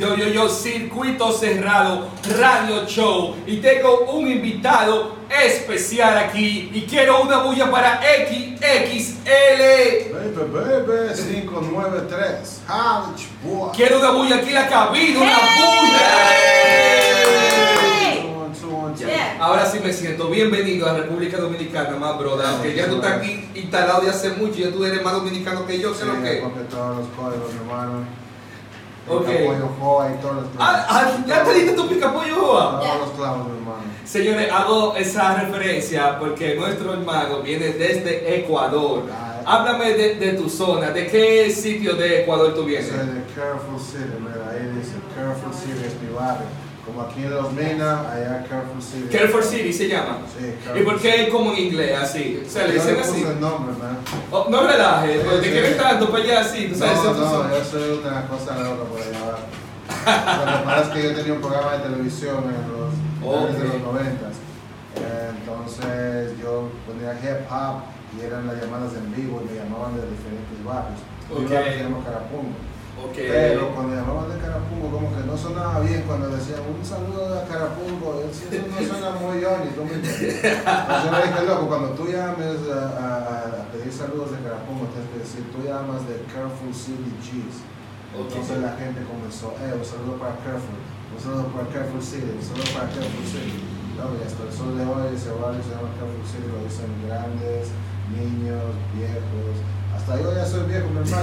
Yo, yo, yo, Circuito Cerrado, Radio Show. Y tengo un invitado especial aquí. Y quiero una bulla para XXL. Baby, baby, 593. College boy. Quiero una bulla aquí en la cabina, una bulla. Yeah. Ahora sí me siento bienvenido a República Dominicana, más brother. Aunque ya tú estás aquí instalado de hace mucho, ya tú eres más dominicano que yo, sé Sí, lo que. porque todos los códigos, hermano. Ok. Apoyo joa y todos los Ah, ah, ya te diste tu picapollo, Joa. Todos los clavos, hermano. Señores, hago esa referencia porque nuestro hermano viene desde Ecuador. Háblame de, de tu zona, de qué sitio de Ecuador tú vienes. soy de Careful City, mira, ahí dice Careful City es mi barrio. Como aquí en Los Minas, allá Careful City. Carrefour City se llama. Sí, ¿Y por qué como en inglés así? O sea, le dicen así. el nombre, man. Oh, no relajes, porque te quieren tanto para allá así, tú sabes. No, es no, yo soy una cosa loca por allá. Lo que pasa es que yo tenía un programa de televisión en los finales de Ok. los noventas. Eh, Entonces yo ponía hip hop y eran las llamadas en vivo y me llamaban de diferentes barrios. Ok. Yo Carapungo. Pero cuando llamaban de Carapungo como que no sonaba bien cuando decían un saludo a Carapungo, eso no suena muy Johnny, ¿tú me entiendes? Entonces yo le dije, loco, cuando tú llames a, a- a pedir saludos de Carapungo, tienes que decir, tú llamas de Careful City. Ok. Entonces la gente comenzó, eh, un saludo para Careful, un saludo para Careful City, un saludo para Careful City. No, y hasta el sol de hoy ese barrio se llama Careful City, lo dicen grandes, niños, viejos. Hasta yo ya soy viejo, mi hermano.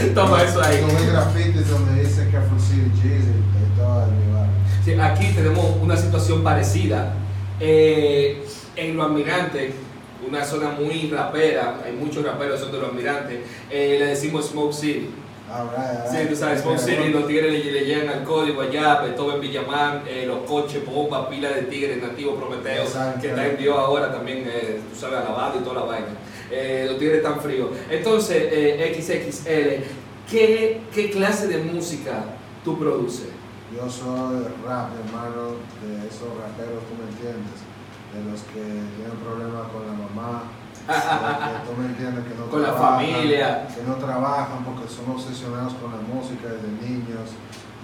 Toma eso ahí. El grafitis donde dice Careful City G's y, todo mi barrio. Sí, aquí tenemos una situación parecida. Eh, en Los Almirantes, una zona muy rapera, hay muchos raperos son de Los Almirantes, eh, le decimos Smoke City. Ahora, Sí, tú sabes, Smoke City, los tigres le, le llegan al código allá, Beethoven Villamán, eh, los coches, bombas, pila de tigres nativos prometeos, Exacto. que está en Dios ahora también, eh, tú sabes, alabado y toda la vaina. Eh, los tigres están fríos. Entonces, eh, XXL, ¿qué, ¿qué clase de música tú produces? Yo soy rap, hermano, de esos raperos, tú me entiendes, de los que tienen problemas con la mamá, que tú me entiendes, que no Con la familia. que no trabajan porque son obsesionados con la música desde niños.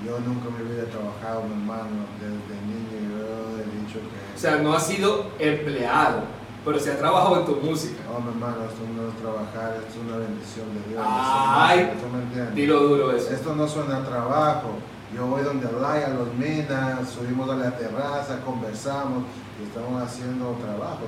Yo nunca en mi vida he trabajado, mi hermano, desde niño yo he dicho que... O sea, no has sido empleado, pero se ha trabajado en tu música. No, mi hermano, esto no es trabajar, esto es una bendición de Dios. Ay, ¿tú me entiendes? Dilo duro eso. Esto no suena a trabajo. Yo voy donde hay a los minas, subimos a la terraza, conversamos y estamos haciendo trabajo.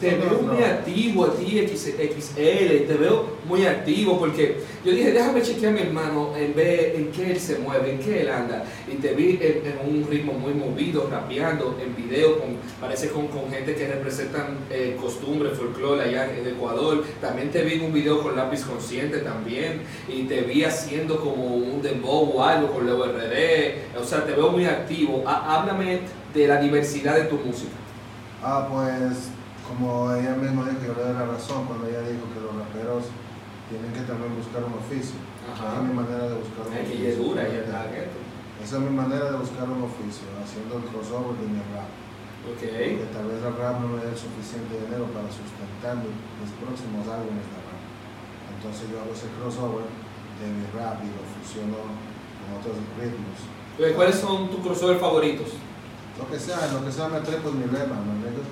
Te veo muy activo a ti, XXL, te veo muy activo porque yo dije, déjame chequear a mi hermano en ver en qué él se mueve, en qué él anda. Y te vi en, en un ritmo muy movido, rapeando, en video, con, parece con, con gente que representan eh, costumbre, folclore allá en Ecuador. También te vi en un video con lápiz consciente también. Y te vi haciendo como un dembow o algo con Leo RD. O sea, te veo muy activo. Há- Háblame de la diversidad de tu música. Ah, pues como ella misma dijo, yo le doy la razón cuando ella dijo que los raperos tienen que también buscar un oficio. Ajá. Esa es mi manera de buscar un Es oficio. es dura, está esto. Esa es mi manera de buscar un oficio, haciendo el crossover de mi rap. Ok. Porque tal vez el rap no me dé el suficiente dinero para sustentar mis próximos álbumes de rap. Entonces yo hago ese crossover de mi rap y lo fusiono con otros ritmos. ¿Cuáles son tus crossover favoritos? Lo que sea, lo que sea me trepo es mi lema, ¿me entiendes?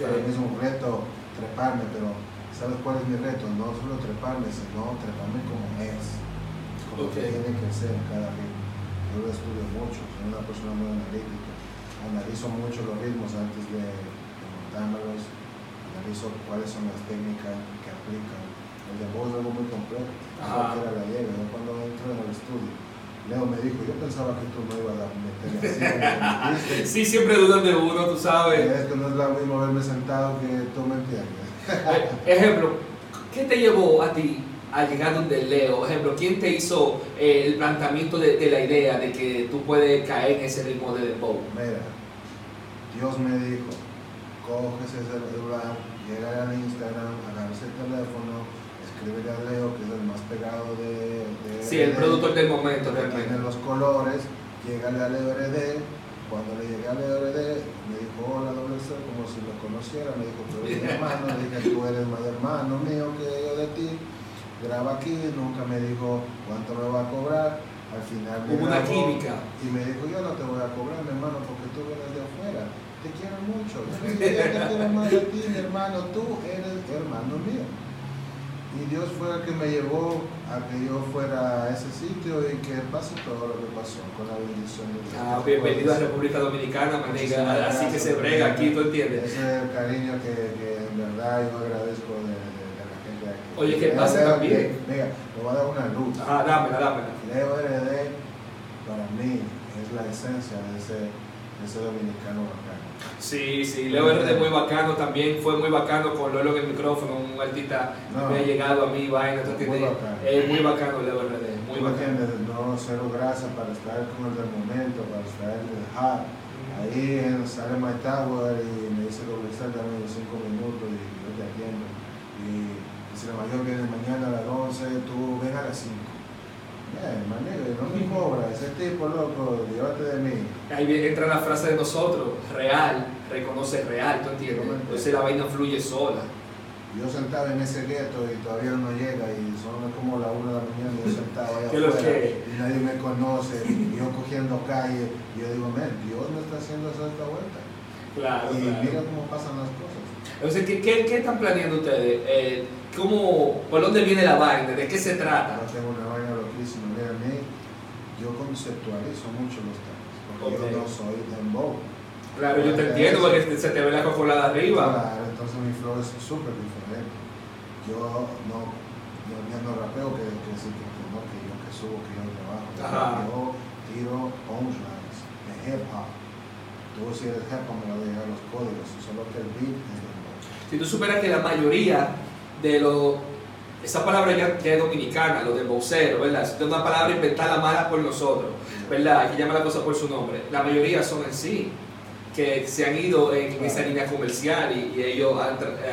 Para mí es un reto treparme, pero ¿sabes cuál es mi reto? No solo treparme, sino treparme como es, como Ok. que tiene que ser en cada ritmo. Yo lo estudio mucho, soy una persona muy analítica, analizo mucho los ritmos antes de, de montármelos, analizo cuáles son las técnicas que aplican. El de voz es algo muy complejo, Ajá. cualquiera la llega. Yo cuando entro en el estudio, Leo me dijo, yo pensaba que tú no ibas a meter así, me metiste". Sí, siempre dudan de uno, tú sabes. Es que no es lo mismo verme sentado que tú me entiendes. Eh, Ejemplo, ¿qué te llevó a ti a llegar donde Leo? Ejemplo, ¿quién te hizo eh, el planteamiento de, de la idea de que tú puedes caer en ese ritmo de dembow? Mira, Dios me dijo, coge ese celular, llega al Instagram, agarra ese teléfono, escríbele a Leo, que es el más pegado de... de Sí, el productor del momento realmente. tiene los colores, llegale a Leo RD, cuando le llegué a Leo RD, me dijo, hola, doble C, como si lo conociera, me dijo, tú eres mi hermano, le dije, tú eres más hermano mío que yo de ti, graba aquí, nunca me dijo cuánto me va a cobrar. Al final me una grabó química. y me dijo, yo no te voy a cobrar, mi hermano, porque tú vienes de afuera. Te quiero mucho. Yo te quiero más a ti, mi hermano. Tú eres hermano mío. Y Dios fue el que me llevó a que yo fuera a ese sitio y que pase todo lo que pasó con la bendición de Dios. Ah, bienvenido a República Dominicana. Así que se brega aquí, ¿tú entiendes? Ese es el cariño que, que en verdad yo agradezco de, de, de la gente de aquí. Oye, ¿qué Mira, pasa también? Mira, te voy a dar una luz. Ah, dámela, dámela. Leo RD para mí es la esencia de ese, ese dominicano bacano. Sí, sí, Leo RD muy bacano también, fue muy bacano con Lolo en el micrófono, un artista que No. me ha llegado a mí, vaina, ¿tú Muy entiendes? bacano. Es muy bacano Leo RD, muy ¿Tú me bacano. No cero grasa para estar con el del momento, para estar en el hard. Ahí sale My Tower y me dice doble dame los 5 minutos y yo te atiendo. Y, y si la mayor viene mañana a las 11, tú ven a las 5. Manero, no me cobra, ese tipo loco, llévate de mí. Ahí entra la frase de nosotros, real, reconoce real, ¿tú entiendes? Entonces la vaina fluye sola. Yo sentado en ese gueto y todavía no llega y son como la 1 de la mañana yo sentado allá ¿Qué es lo afuera y nadie me conoce y yo cogiendo calle y yo digo, men, Dios me está haciendo eso esta vuelta. Claro, y claro. mira cómo pasan las cosas. Entonces, ¿qué, qué, qué están planeando ustedes? Eh, ¿cómo, ¿Por dónde viene la vaina? ¿De qué se trata? Yo tengo una vaina loquísima. Mira, a mí, yo conceptualizo mucho los temas. Porque yo no soy dembow. Claro, yo te entiendo porque se te ve la cocolada arriba. Claro, entonces mi flow es súper diferente. Yo no, yo no rapeo que, que sí, que, que no, que yo que subo, que yo trabajo. Ajá. Yo tiro punchlines de hip hop. Tú si eres hip hop me a llegar los códigos, solo que el beat es. Si tú supieras que la mayoría de los... Esa palabra ya, ya es dominicana, lo de vocero, ¿verdad? Es una palabra inventada mala por nosotros, ¿verdad? Hay que llamar la cosa por su nombre. La mayoría son en sí, que se han ido en esa línea comercial y, y ellos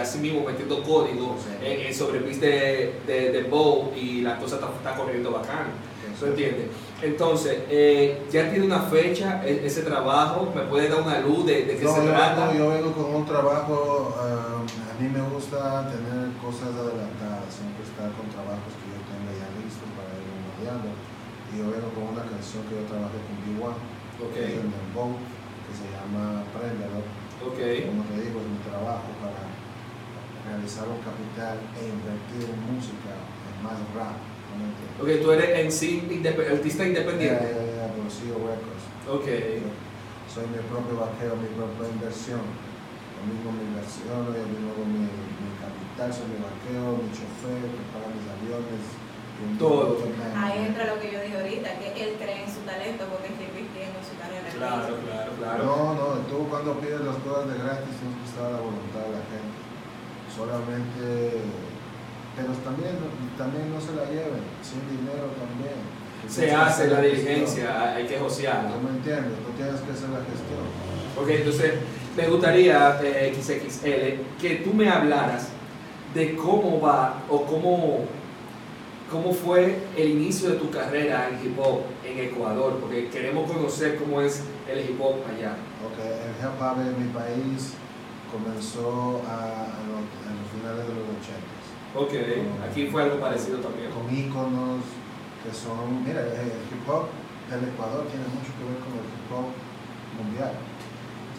así mismo metiendo código Sí. en, en sobre de, de, de bow y la cosa está, está corriendo bacán. ¿Tú entiendes? Entonces, eh, ya tiene una fecha e- ese trabajo, ¿me puede dar una luz de, de qué No, se yo, trata? vengo, yo vengo con un trabajo, ah, a mí me gusta tener cosas adelantadas, siempre estar con trabajos que yo tenga ya listos para ir rodeando. Y yo vengo con una canción que yo trabajé con B1, Ok, que es el Dembow, que se llama Préndelo. ok. Como te digo, es mi trabajo para realizar un capital e invertir en música, en más rap. ¿No me? Ok, tú eres en sí indep- artista independiente. ya, ya, Records. Ok. Soy mi propio vaquero, mi propia inversión. Lo mismo mi inversión, yo mismo mi, mi capital, soy mi vaquero, mi chofer, que paga mis aviones. Todo. Ahí entra lo que yo dije ahorita, que él cree en su talento porque está invirtiendo en su carrera. Claro, claro, claro. No, no, tú cuando pides las cosas de gratis tienes que estar a la voluntad de la gente. Solamente, pero también, también no se la lleven, sin dinero también. Se hace la gestión. diligencia, hay que ¿Tú josearlo. me entiendes? Tú tienes que hacer la gestión. Ok, entonces me gustaría, eh, XXL, que tú me hablaras de cómo va o cómo, cómo fue el inicio de tu carrera en hip hop en Ecuador, porque queremos conocer cómo es el hip hop allá. Ok, el hip hop en mi país comenzó a, a los, a los finales de los 80 Ok, aquí fue algo parecido también. con íconos que son, mira, el hip hop del Ecuador tiene mucho que ver con el hip hop mundial.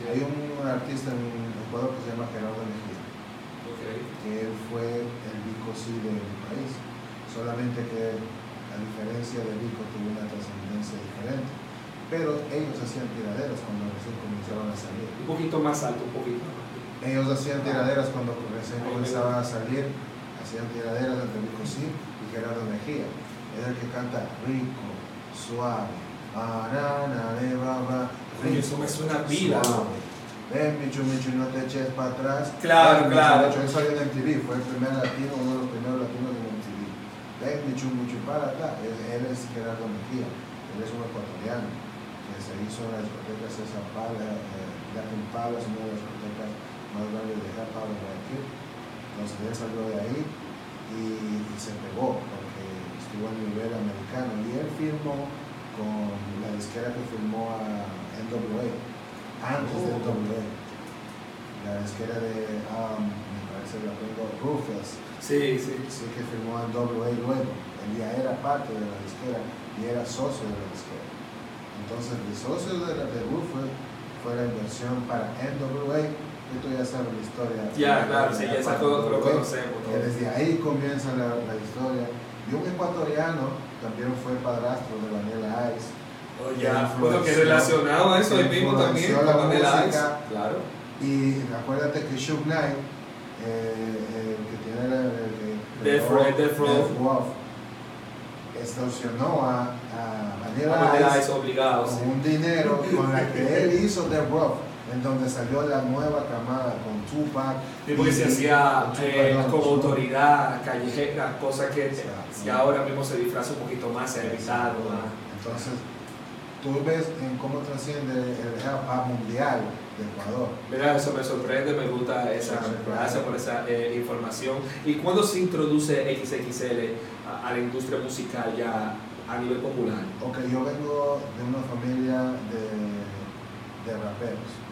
Hay un artista en Ecuador que se llama Gerardo Mejía, Ok, que él fue el Vico sí de mi país, solamente que a diferencia de Vico tuvo una trascendencia diferente. Pero ellos hacían tiraderas cuando recién comenzaban a salir. un poquito más alto, un poquito. Ellos hacían tiraderas cuando recién comenzaban a salir, hacían tiraderas entre Vico sí y Gerardo Mejía. Es el que canta rico, suave, banana de baba, Oye, eso me suena ¿no? suave. Ven, Michu, Michu, no te eches para atrás. Claro, Ven, Michu, claro. Michu, él salió en MTV, fue el primer latino, uno de los primeros latinos en MTV. Ven, Michu, Michu, para acá. Él, él es Gerardo Mejía, él es un ecuatoriano que se hizo en las discotecas César Pala, eh, Latin Palace, una de las discotecas más grandes de hip hop de Él salió de ahí y, y se pegó porque estuvo a nivel americano y él firmó con la disquera que firmó a NWA antes de Oh. NWA la disquera de um, me parece se la tengo, Rufus, Sí, sí. sí que firmó en WA luego. Él ya era parte de la disquera y era socio de la disquera. Entonces, el socio de, la, de Rufus fue la inversión para NWA. Esto ya sabe la historia. Ya, claro, sí, ya esa esa lo, conocemos. que desde ahí comienza la, la historia. Y un ecuatoriano también fue padrastro de Vanilla Ice. Oh, que ya, bueno, que influenció- relacionado a eso que ahí mismo también, con la Vanilla Ice. Claro. Y acuérdate que Suge Knight, eh, el que tiene el, el que Death Row, extorsionó a, a Vanilla Vanilla Ice Ice obligado, sí. con un dinero con la que él hizo Death Row, en donde salió la nueva camada con Tupac. Sí, porque y- se hacía eh, como autoridad callejera, cosa que si ahora mismo se disfraza un poquito más, se ha evitado más. Entonces, tú ves en cómo trasciende el hip hop mundial de Ecuador. Mira, eso me sorprende, me gusta esa, gracias por esa eh, información. ¿Y cuándo se introduce XXL a, a la industria musical ya a nivel popular? Ok, yo vengo de una familia de, de raperos.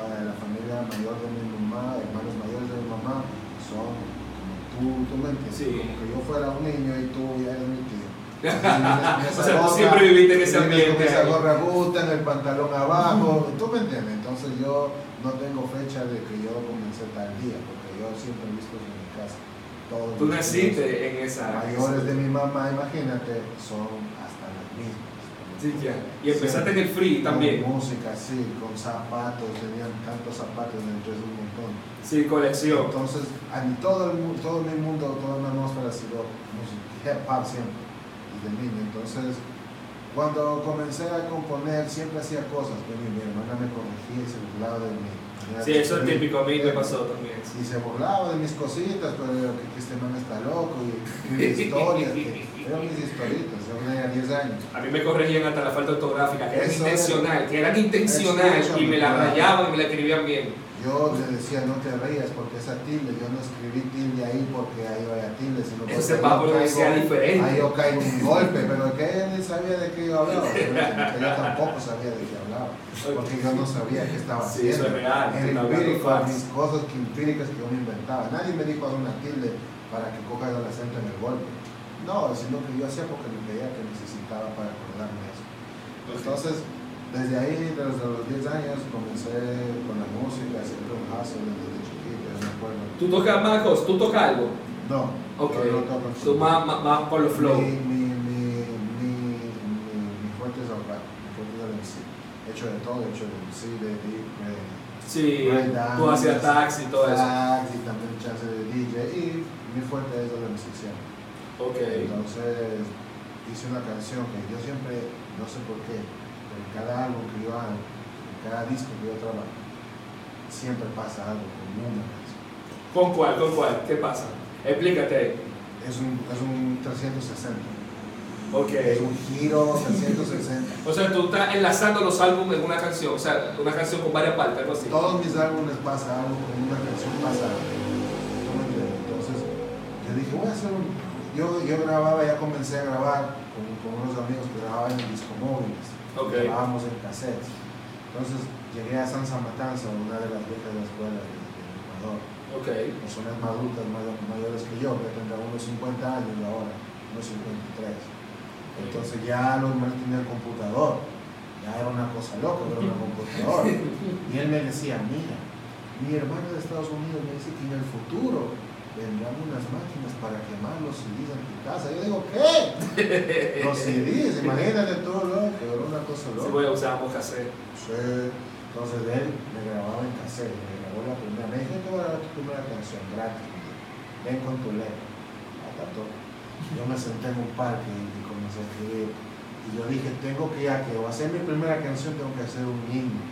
Para la familia mayor de mi mamá, hermanos mayores de mi mamá, son como tú, tú me entiendes. Sí. Como que yo fuera un niño y tú ya eres mi tío. O sea, tú siempre viviste en ese ambiente Con esa gorra gusta, en el pantalón abajo, tú me entiendes. Entonces yo no tengo fecha de que yo comencé tal día, porque yo siempre he visto en mi casa. Todos Tú naciste en esa... mayores de mi mamá, imagínate, son hasta las mismas. Sí, ya. Y empezaste en el free también. Con música, sí, con zapatos, tenían tantos zapatos dentro de un montón. Sí, colección. Entonces, a mí todo, el, mu- todo mi mundo, toda mi atmósfera ha sido música, hip hop siempre, desde niño. Entonces, cuando comencé a componer, siempre hacía cosas mi, mi hermana me corregía y se burlaba de mí. Sí, eso es típico, a mí me pasó también. Y se burlaba de mis cositas, pero que, este man está loco, y, mis historias, que eran mis historitas, tenía 10 años. A mí me corregían hasta la falta ortográfica, que Eso intencional, que eran intencional y me la rayaban y me la escribían bien. Yo le decía, no te rías porque esa tilde, yo no escribí tilde ahí porque ahí vaya tilde, sino porque Eso se ahí va a yo pronunciar caigo- diferente. Ahí yo caigo un golpe, pero que ella ni sabía de qué yo hablaba. que yo tampoco sabía de qué hablaba, porque yo no sabía qué estaba Sí, eso haciendo. es real, Era empírico, mis cosas que empíricas que yo me inventaba. Nadie me dijo haz una tilde para que cojas el acento en el golpe. No, sino que yo hacía porque me veía que necesitaba para acordarme de eso. Entonces, desde ahí, desde los 10 años, comencé con la música, siempre un hustle desde chiquito, me acuerdo. ¿Tú tocas Marcos? ¿Tú tocas algo? No, Ok. yo no toco Tú más, más, más por los flow. Mi, mi, mi, mi, mi, fuerte es el rap, mi fuerte es el MC. He hecho de todo, he hecho de MC, de deep, de Sí, breakdance, tú hacías taxi y todo eso. sax y también chance de DJ. Y mi fuerte es el MC siempre. Ok. Entonces hice una canción que yo siempre, no sé por qué, en cada álbum que yo hago, en cada disco que yo trabajo, siempre pasa algo con una canción. ¿Con cuál? ¿Con cuál? ¿Qué pasa? Explícate. Es un, es un 360, Ok. es un giro 360. O sea, tú estás enlazando los álbumes en una canción, o sea, una canción con varias partes, algo así. Todos mis álbumes pasa algo, con una canción pasa. Entonces yo dije, voy a hacer un... Yo, yo grababa, ya comencé a grabar con, con unos amigos que grababan en discomóviles. Ok. Grabábamos en cassettes. Entonces llegué a San Matanza, una de las viejas escuelas de, de Ecuador. Ok. Personas adultas may- mayores que yo, que tendrán unos 50 años ahora, unos 53. Entonces ya los más tenían computador. Ya era una cosa loca, era una computadora. Y él me decía, mira, mi hermano de Estados Unidos me dice que en el futuro vendrán unas máquinas para quemar los CDs en tu casa. Yo digo, ¿qué? Los CDs, imagínate todo loco, era una cosa Sí, loca. voy a usar cassette. Sí. Entonces él me grababa en cassette, me grabó la primera, me dijo, te voy a grabar tu primera canción gratis, ven con tu letra. Yo me senté en un parque y, comencé a escribir. Y yo dije, tengo que ya que o hacer mi primera canción, tengo que hacer un himno.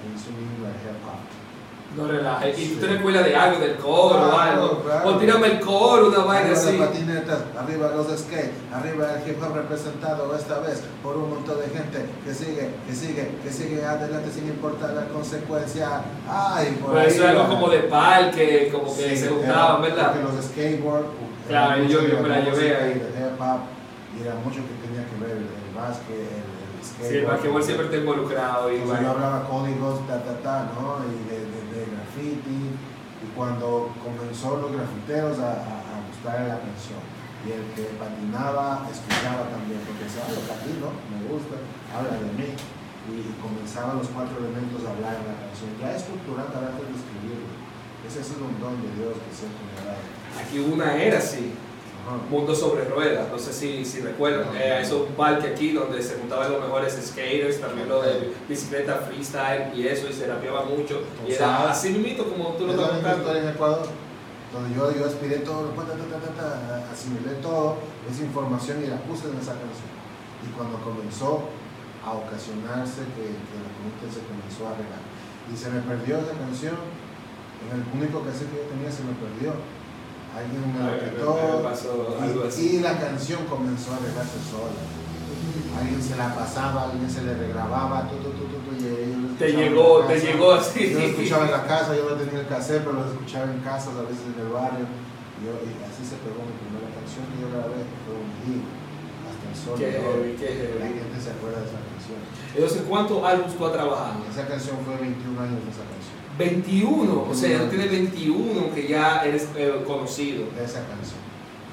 E hice un himno de hip hop. No relajes. Y tú te recuerdas de algo, del coro o Claro, algo. claro. O tírame el coro, una vaina Arriba así. las patinetas, arriba los skate, arriba el hip hop representado esta vez por un montón de gente que sigue, que sigue, que sigue adelante sin importar la consecuencia. Ay, por Pero ahí eso es algo como de parque, como que Sí, se juntaban, ¿verdad? Porque los skateboard, Claro, era yo- yo me la llevé ahí. de hip hop, y era mucho que tenía que ver el, el básquet, el, el. Sí, el basquetbol siempre está involucrado. Y yo hablaba códigos, ta, ta, ta, ¿no? Y de, de, de graffiti, y cuando comenzó los grafiteros a, a, a la canción, y el que patinaba escuchaba también, porque decía, ah, lo patino, me gusta, habla de mí. Y comenzaban los cuatro elementos a hablar en la canción. Ya estructurando antes de escribirlo. Ese sido un don de Dios que siempre me ha dado. Aquí una era así. Mundo sobre Ruedas, no sé si, si recuerdan, eh, eso un parque aquí donde se juntaban los mejores skaters, también lo de bicicleta freestyle y eso, y se rapeaba mucho, y era así mismo como tú lo Es estás contando. en Ecuador donde yo, yo aspiré todo, ta, asimilé todo, esa información y la puse en esa canción. Y cuando comenzó a ocasionarse que, que la comunidad se comenzó a regar. Y se me perdió esa canción, en el único cassette que yo tenía se me perdió. Alguien me lo quitó y, la canción comenzó a regarse sola. Alguien se la pasaba, alguien se le regrababa, tu, tu, tu, y lo Te llegó, la te casa. llegó así. Yo lo escuchaba en la casa, yo no tenía el cassette, pero lo escuchaba en casas, a veces en el barrio. Y, yo, y así se pegó mi primera canción que yo grabé, que fue un hit. Hasta el sol Qué heavy, qué La heavy. gente se acuerda de esa canción. Entonces, ¿cuántos álbumes tú has trabajado? Esa canción fue 21 años de esa canción. 21, o sea, tú tienes 21 que ya eres eh, conocido. De esa canción.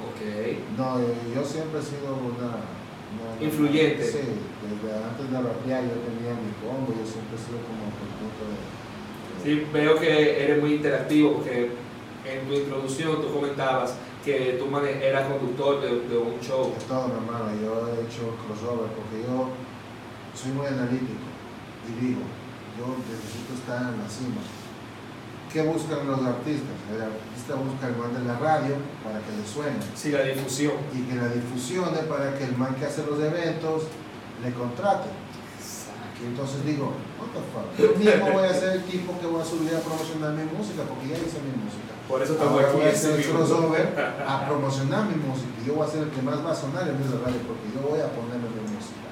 Ok. No, yo siempre he sido una. una- Influyente. Sí, desde antes de rapear yo tenía mi combo, yo siempre he sido como el de. de- Sí, veo que eres muy interactivo porque en tu introducción tú comentabas que tú eras conductor de, de un show. de todo, mi hermano. Yo he hecho crossover porque yo soy muy analítico y digo, yo necesito estar en la cima. ¿Qué buscan los artistas? El artista busca el man de la radio para que le suene Sí, la difusión. y que la difusione para que el man que hace los eventos le contrate. Y entonces digo, what the fuck, yo mismo voy a ser el tipo que voy a subir a promocionar mi música porque ya hice mi música. Por eso Ahora voy a hacer el crossover a promocionar mi música y yo voy a ser el que más va a sonar en esa radio porque yo voy a ponerme mi música.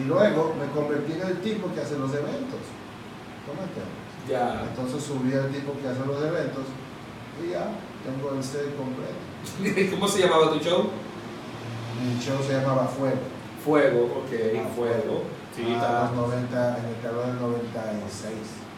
Y luego me convertí en el tipo que hace los eventos. Ya. Entonces subí al tipo que hace los eventos y ya tengo el set completo. ¿Cómo se llamaba tu show? Mi show se llamaba Fuego. Fuego, ok, Ah, fuego. Sí, a está. los 90, en el calor del 96.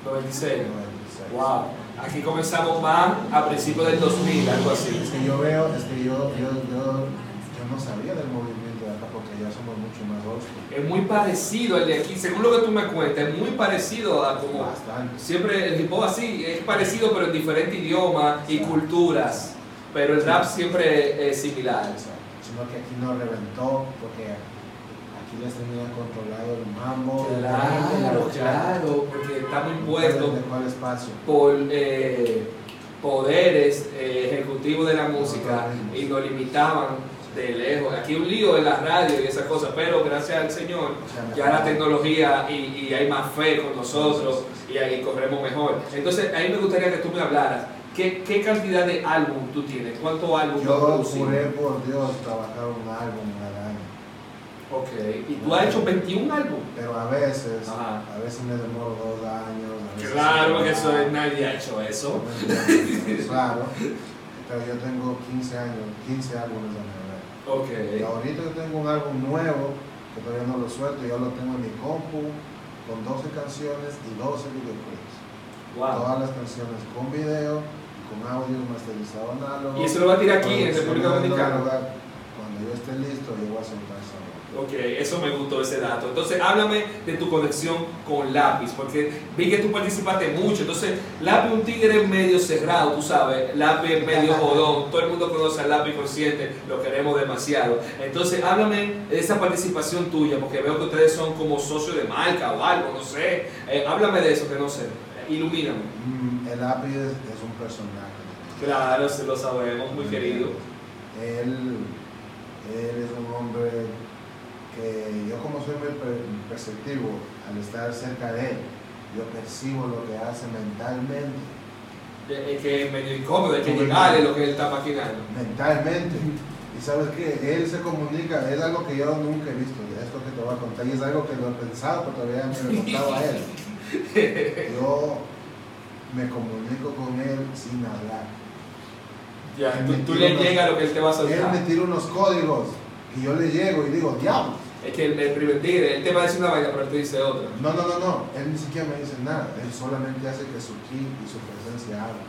96. 96. Wow. Aquí comenzamos más a principios del 2000, algo Es así. que yo veo, es que yo, yo, yo, yo no sabía del movimiento porque ya somos mucho más school. Es muy parecido al de aquí, según lo que tú me cuentas, es muy parecido a como Bastante. siempre el hip hop así, es parecido pero en diferentes idiomas y culturas, pero el rap siempre es similar. Sino que aquí no reventó porque aquí les tenía controlado el mambo. el Claro, claro, porque estamos impuestos el por eh, poderes eh, ejecutivos de la música y nos limitaban de lejos. Aquí un lío en la radio y esas cosas, pero gracias al Señor ya la tecnología y, y hay más fe con nosotros y ahí corremos mejor. Entonces, ahí me gustaría que tú me hablaras. ¿Qué, qué cantidad de álbum tú tienes? ¿Cuántos álbumes tú has Yo juré por Dios trabajar un álbum al año. Ok. ¿Y tú has hecho 21 álbumes? Pero a veces, Ajá. a veces me demoro dos años. Claro, cinco que eso nadie ha hecho eso. Claro. Pero yo tengo 15 años, 15 álbumes de Y ahorita yo tengo un álbum nuevo que todavía no lo suelto, yo lo tengo en mi compu con 12 canciones y 12 videoclips. Wow. Todas las canciones con video y con audio masterizado análogo. Y eso lo va a tirar aquí en República Dominicana. Cuando yo esté listo, yo voy a soltar esa. Ok, eso me gustó ese dato. Entonces, háblame de tu conexión con Lápiz, porque vi que tú participaste mucho. Entonces, Lápiz un tigre medio cerrado, tú sabes. Lápiz es medio jodón. Todo el mundo conoce al Lápiz consciente, lo queremos demasiado. Entonces, háblame de esa participación tuya, porque veo que ustedes son como socios de marca o algo, no sé. Eh, háblame de eso, que no sé. Ilumíname. Mm, El lápiz es, es un personaje. Claro, se lo sabemos, muy querido. Él, él es un hombre que yo como soy muy per- perceptivo, al estar cerca de él, yo percibo lo que hace mentalmente, Es que es medio incómodo, hay que llegarle lo que él está maquinando. mentalmente. Y sabes que él se comunica, es algo que yo nunca he visto, esto que te voy a contar, y es algo que lo he pensado, pero todavía le he contado a él. Yo me comunico con él sin hablar. Ya, tú, me tú le llegas lo que él te va a Él me soltar. tira unos códigos y yo le llego y digo, diablo. Es que el, el primer tigre, él te va a decir una vaina, pero él te dice otra. No, no, no, no. Él ni siquiera me dice nada. Él solamente hace que su ki y su presencia hablen.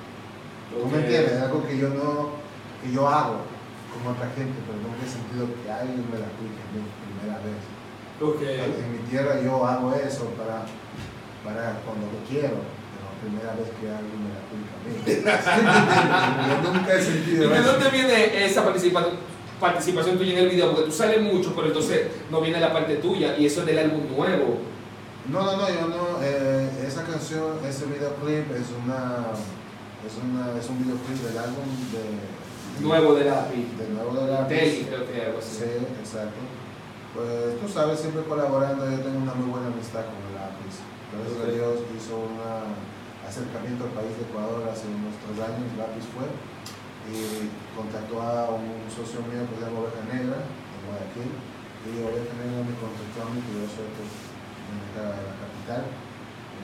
¿Tú me entiendes? Es algo que yo no, que yo hago como otra gente, pero nunca he sentido que alguien me la aplique a mí primera vez. Ok. En mi tierra yo hago eso para, para cuando lo quiero, primera vez que alguien me la aplica a mí. yo nunca he ¿Y sentido de eso. dónde viene esa participación, participación tuya en el video? Porque tú sales mucho, pero entonces no viene la parte tuya y eso es del álbum nuevo. No, no, no, yo no. eh, esa canción, ese videoclip es una, es una, es un videoclip del álbum de Nuevo de lápiz. de nuevo de la Teli, creo que algo Sí, así. exacto. Pues tú sabes, siempre colaborando, yo tengo una muy buena amistad con el lápiz. Gracias a. Dios hizo un acercamiento al país de Ecuador hace unos tres años, lápiz fue, y contactó a un socio mío que se llama Oveja Negra, en Guayaquil, y Oveja Negra me contactó a mí, que yo soy pues, de la capital.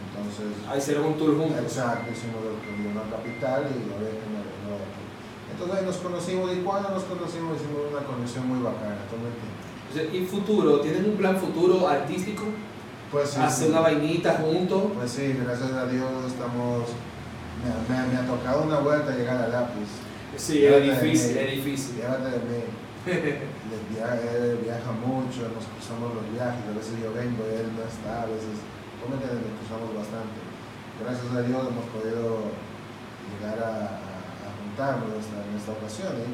Entonces, Ahí hicieron un tour juntos. Exacto, hicimos el de una capital y Oveja me arregló de aquí. Entonces ahí nos conocimos y cuando nos conocimos hicimos una conexión muy bacana, ¿tú me entiendes? Entonces, ¿Y futuro? ¿Tienen un plan futuro artístico? Pues sí, ¿Hacer sí. una vainita juntos? Pues sí, gracias a Dios estamos. Me, me- me ha tocado una vuelta llegar al lápiz. Sí, es difícil, es difícil. Llévate de mí. Él viaja, él viaja mucho, nos cruzamos los viajes. A veces yo vengo, él no está, a veces. ¿Cómo entiendes? Nos cruzamos bastante. Gracias a Dios hemos podido llegar a, a- juntarnos en esta ocasión. y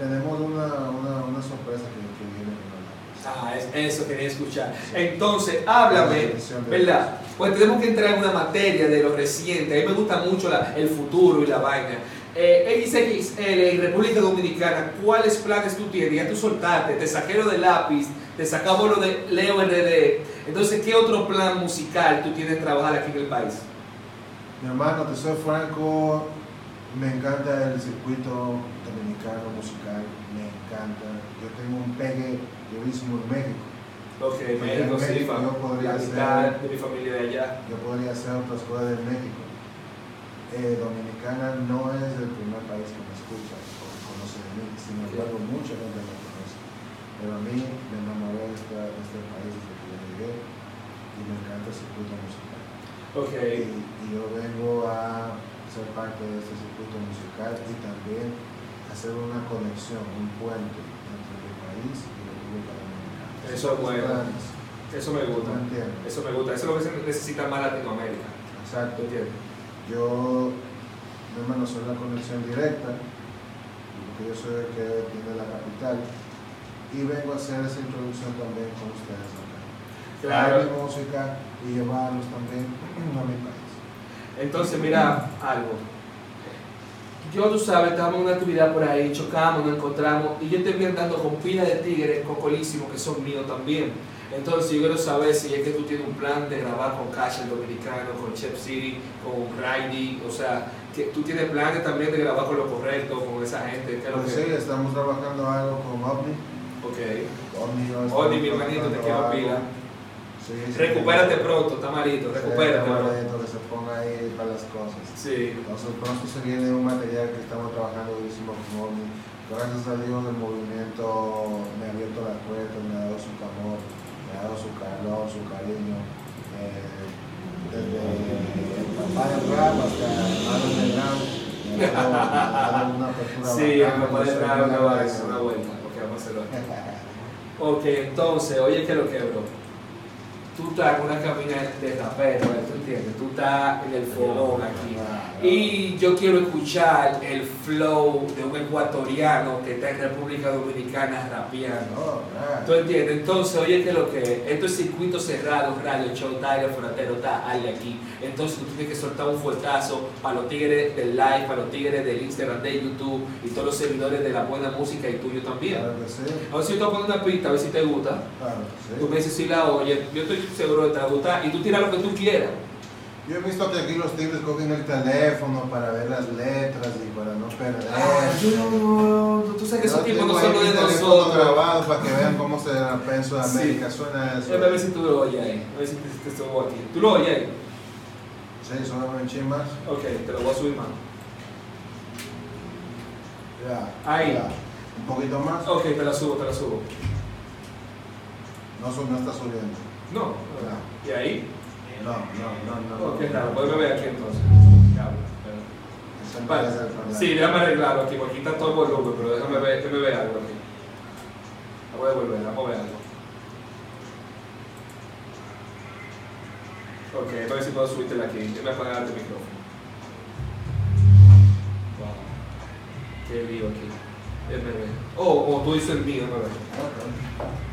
tenemos una, una, una sorpresa que, que viene con. Ah, es- eso quería escuchar. Entonces, háblame, ¿verdad? Pues tenemos que entrar en una materia de lo reciente. A mí me gusta mucho la- el futuro y la vaina. Eh, XXL en República Dominicana, ¿cuáles planes tú tienes? Ya tú soltaste, te saqué lo de lápiz, te sacamos lo de Leo RD. Entonces, ¿qué otro plan musical tú tienes trabajar aquí en el país? Mi hermano, te soy franco, me encanta el circuito dominicano musical, me encanta. Yo tengo un pegue durísimo en México. Ok, México, sí, yo podría la mitad ser- de mi familia de allá. Yo podría hacer otras cosas en México. Eh, Dominicana no es el primer país que me escucha o que conoce de mí, sin embargo mucha gente me conoce. Pero a mí me enamoré de este, de este país desde que yo llegué y me encanta el circuito musical. Ok. Y, y yo vengo a ser parte de este circuito musical y también hacer una conexión, un puente entre mi país y República Dominicana. Eso es bueno. Eso me gusta. Eso me gusta. Eso es lo que se necesita más Latinoamérica. Exacto. ¿Tú entiendes? Yo, mi hermano, soy la conexión directa, porque yo soy el que tiene la capital, y vengo a hacer esa introducción también con ustedes acá. Traer mi música y llevarlos también a mi país. Entonces, mira algo. Yo, tú sabes, estábamos en una actividad por ahí, chocamos, nos encontramos, y yo te vi andando con pila de tigres cocolísimos que son míos también. Entonces, yo quiero saber si es que tú tienes un plan de grabar con Cash el Dominicano, con Chef City, con Riley, o sea, que tú tienes planes también de grabar con lo correcto, con esa gente. ¿qué es lo Pues que- sí, estamos trabajando algo con OVNI. Ok. Yo Oye, mi hermanito, te quiero pila. Sí, sí. Recupérate pronto, está malito, Sí, recupérate. malito, que se ponga ahí para las cosas. Sí. Entonces pronto se viene un material que estamos trabajando durísimo con OVNI. Gracias a Dios el movimiento me ha abierto las puertas, me ha dado su amor, me ha dado su calor, su cariño. Eh, desde el papá del rap hasta Aaron de me ha dado, una apertura Sí, el papá de agradecido. una vuelta, ok, vamos a hacerlo. Ok, entonces, oye, ¿qué es lo que, bro? Tú estás en una cabina de rapero, ¿eh? ¿tú entiendes? Tú estás en el fogón aquí. Y yo quiero escuchar el flow de un ecuatoriano que está en República Dominicana rapeando. Nada. ¿Tú entiendes? Entonces, oye, ¿qué es lo que es? Esto es circuito cerrado, radio, show, Tyler, Fronatero, está Ali aquí. Entonces, tú tienes que soltar un fuertazo para los tigres del live, para los tigres del Instagram, de YouTube y todos los servidores de la buena música y tuyo también. Claro que sí, Ahora si yo te a poner una pista, a ver si te gusta. claro que Tú sí. me dices si la oyes, yo estoy seguro de que te va a gustar y tú tiras lo que tú quieras. Yo he visto que aquí los tigres cogen el teléfono para ver las letras y para no perder. Ah, yo no, tú sabes que esos tipos no son de nosotros. grabado para que vean cómo se rapea en Sudamérica. Suena eso. A ver si tú lo oyes ahí, a ver si te, subo aquí. ¿Tú lo oyes ahí? Sí, solo un chin más. Ok, te lo voy a subir más. Ya. Ahí. ya. Un poquito más. Ok, te la subo, te la subo. No, su- no está subiendo. No, ¿y ahí? No, no, no, no. Oh, qué vuelve a ver aquí entonces. Vale. Sí, déjame arreglarlo aquí, porque aquí está todo el volumen, pero déjame ver, déjame ver algo aquí. Voy a devolver, vamos a ver algo. Ok, a ver si puedo subirte aquí. Déjame apagar el micrófono. Wow. Qué lío aquí. Déjame ver. Oh, oh, tú dices el mío, déjame ver.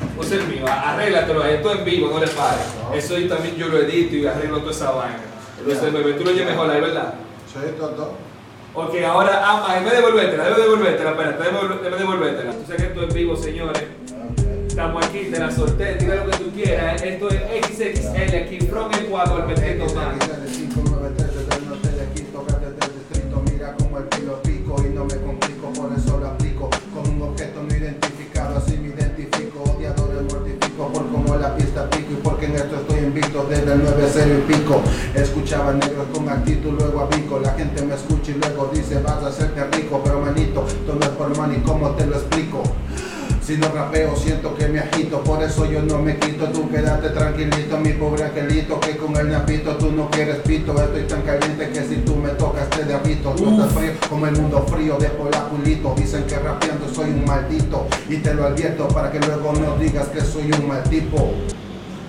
Ok. Pues el mío, arréglatelo, esto en vivo, no le pares. Eso yo también yo lo edito y arreglo toda esa vaina. Entonces, bebé, tú lo oyes mejor ahí, ¿verdad? Soy todo. Ok, ahora, ah, déjame devolvértela, déjame devolvértela, espérate, déjame devolvértela. Tú sabes que esto es vivo, señores. Estamos aquí, te la solté, diga lo que tú quieras. Esto es XXL aquí, from Ecuador, metiendo más. En esto estoy invicto desde el 9-0 y pico. Escuchaba negros con actitud, luego abico, la gente me escucha y luego dice vas a hacerte rico, pero manito, es por money, ¿cómo te lo explico? Si no rapeo siento que me agito, por eso yo no me quito, tú quédate tranquilito, mi pobre angelito, que con el napito tú no quieres pito, estoy tan caliente que si tú me tocas te derrito, tú estás frío como el mundo frío de polaculito, dicen que rapeando soy un maldito, y te lo advierto para que luego no digas que soy un mal tipo.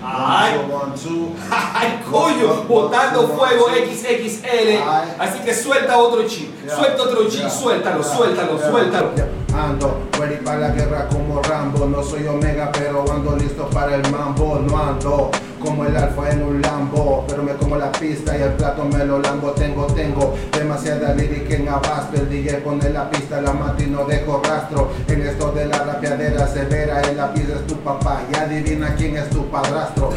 Ay, coño, botando fuego XXL. Así que suelta otro chip, suelta otro chip, suéltalo, suéltalo, suéltalo. Ando, ready para la guerra como Rambo. No soy Omega, pero ando listo para el mambo. No ando como el alfa en un Lambo, pero me como la pista y el plato me lo lambo. Tengo, tengo demasiada lírica en abasto. El DJ pone la pista, la mata y no dejo rastro. En esto de la rapeadera severa, en la es tu papá. Y adivina quién es tu padrastro.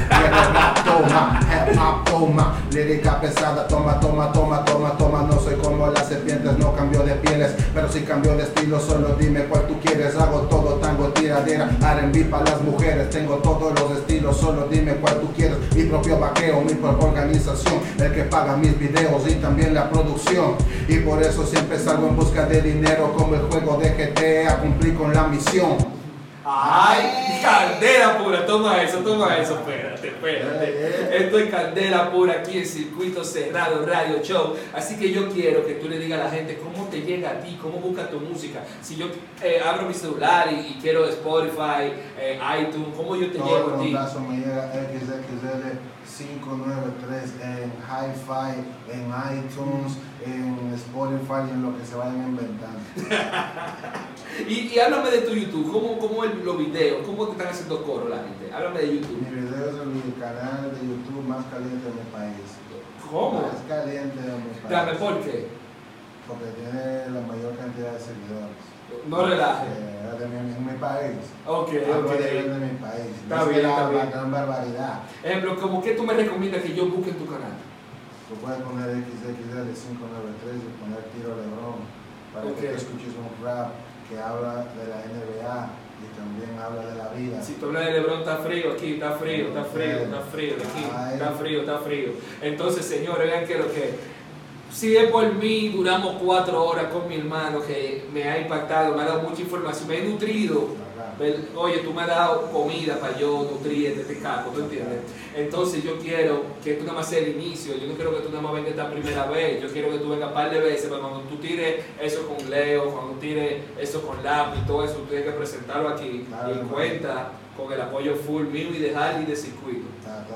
Toma, hop, toma. Lírica pesada, toma, toma, toma, toma, toma. No soy como las serpientes, no cambio de pieles, pero si cambio de estilo, solo dime cuál tú quieres. Hago todo, tango, tiradera, R&B para las mujeres. Tengo todos los estilos, solo dime cuál tú quieres. Mi propio vaqueo, mi propia organización, el que paga mis videos y también la producción. Y por eso siempre salgo en busca de dinero, como el juego de GTA, cumplí con la misión. Ay, candela pura, toma eso, toma eso, espérate, espérate. Esto es candela pura aquí en Circuito Cerrado Radio Show. Así que yo quiero que tú le digas a la gente cómo te llega a ti, cómo busca tu música. Si yo eh, abro mi celular y, y quiero Spotify, eh, iTunes, ¿cómo yo te Todo llego a ti? montazo me llega XXL 593 en Hi-Fi, en iTunes, en Spotify y en lo que se vayan inventando. Y, y háblame de tu YouTube, ¿cómo, cómo el- los videos, cómo te están haciendo coro la gente? Háblame de YouTube. El canal de YouTube más caliente de mi país. ¿Cómo? Más caliente de mi país. Dame, ¿por qué? Porque tiene la mayor cantidad de seguidores. No relajes. Eh, de mi, en mi país. Ok, Hablo ok. de, mi país. Está No es bien, la está bien. gran barbaridad. Ejemplo, ¿cómo que tú me recomiendas que yo busque en tu canal? Tú puedes poner XXL 593 y poner Tiro Lebron para Ok. que tú escuches un rap que habla de la NBA y también habla de la vida. Si tú hablas de Lebron, está frío aquí, está frío, está frío, está frío aquí, Ay. está frío, está frío. Entonces, señores, vean que lo que. Si es por mí, duramos cuatro horas con mi hermano que me ha impactado, me ha dado mucha información, me he nutrido. Oye, tú me has dado comida para yo nutrir este capo, ¿tú entiendes? Entonces yo quiero que tú nada más sea el inicio, yo no quiero que tú nada más vengas esta primera vez, yo quiero que tú vengas un par de veces, pero cuando tú tires eso con Leo, cuando tires eso con lápiz, todo eso, tú tienes que presentarlo aquí Claro, y cuenta con el apoyo full mío y de Harley y de circuito.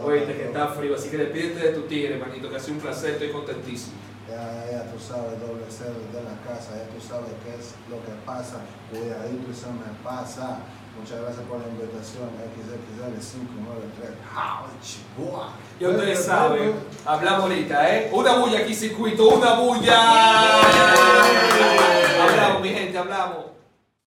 Oye, está que está frío, así que despídete de tu tigre, hermanito, que ha sido un placer, estoy contentísimo. Ya, ya tú sabes, doble cero de la casa, ya tú sabes qué es lo que pasa, cuidadito y se me pasa. Muchas gracias por la invitación, XXL 593. ¡Ah, chihuahua! Ya ustedes saben, hablamos ahorita, ¿eh? Una bulla aquí, circuito, una bulla. Hablamos, mi gente, hablamos.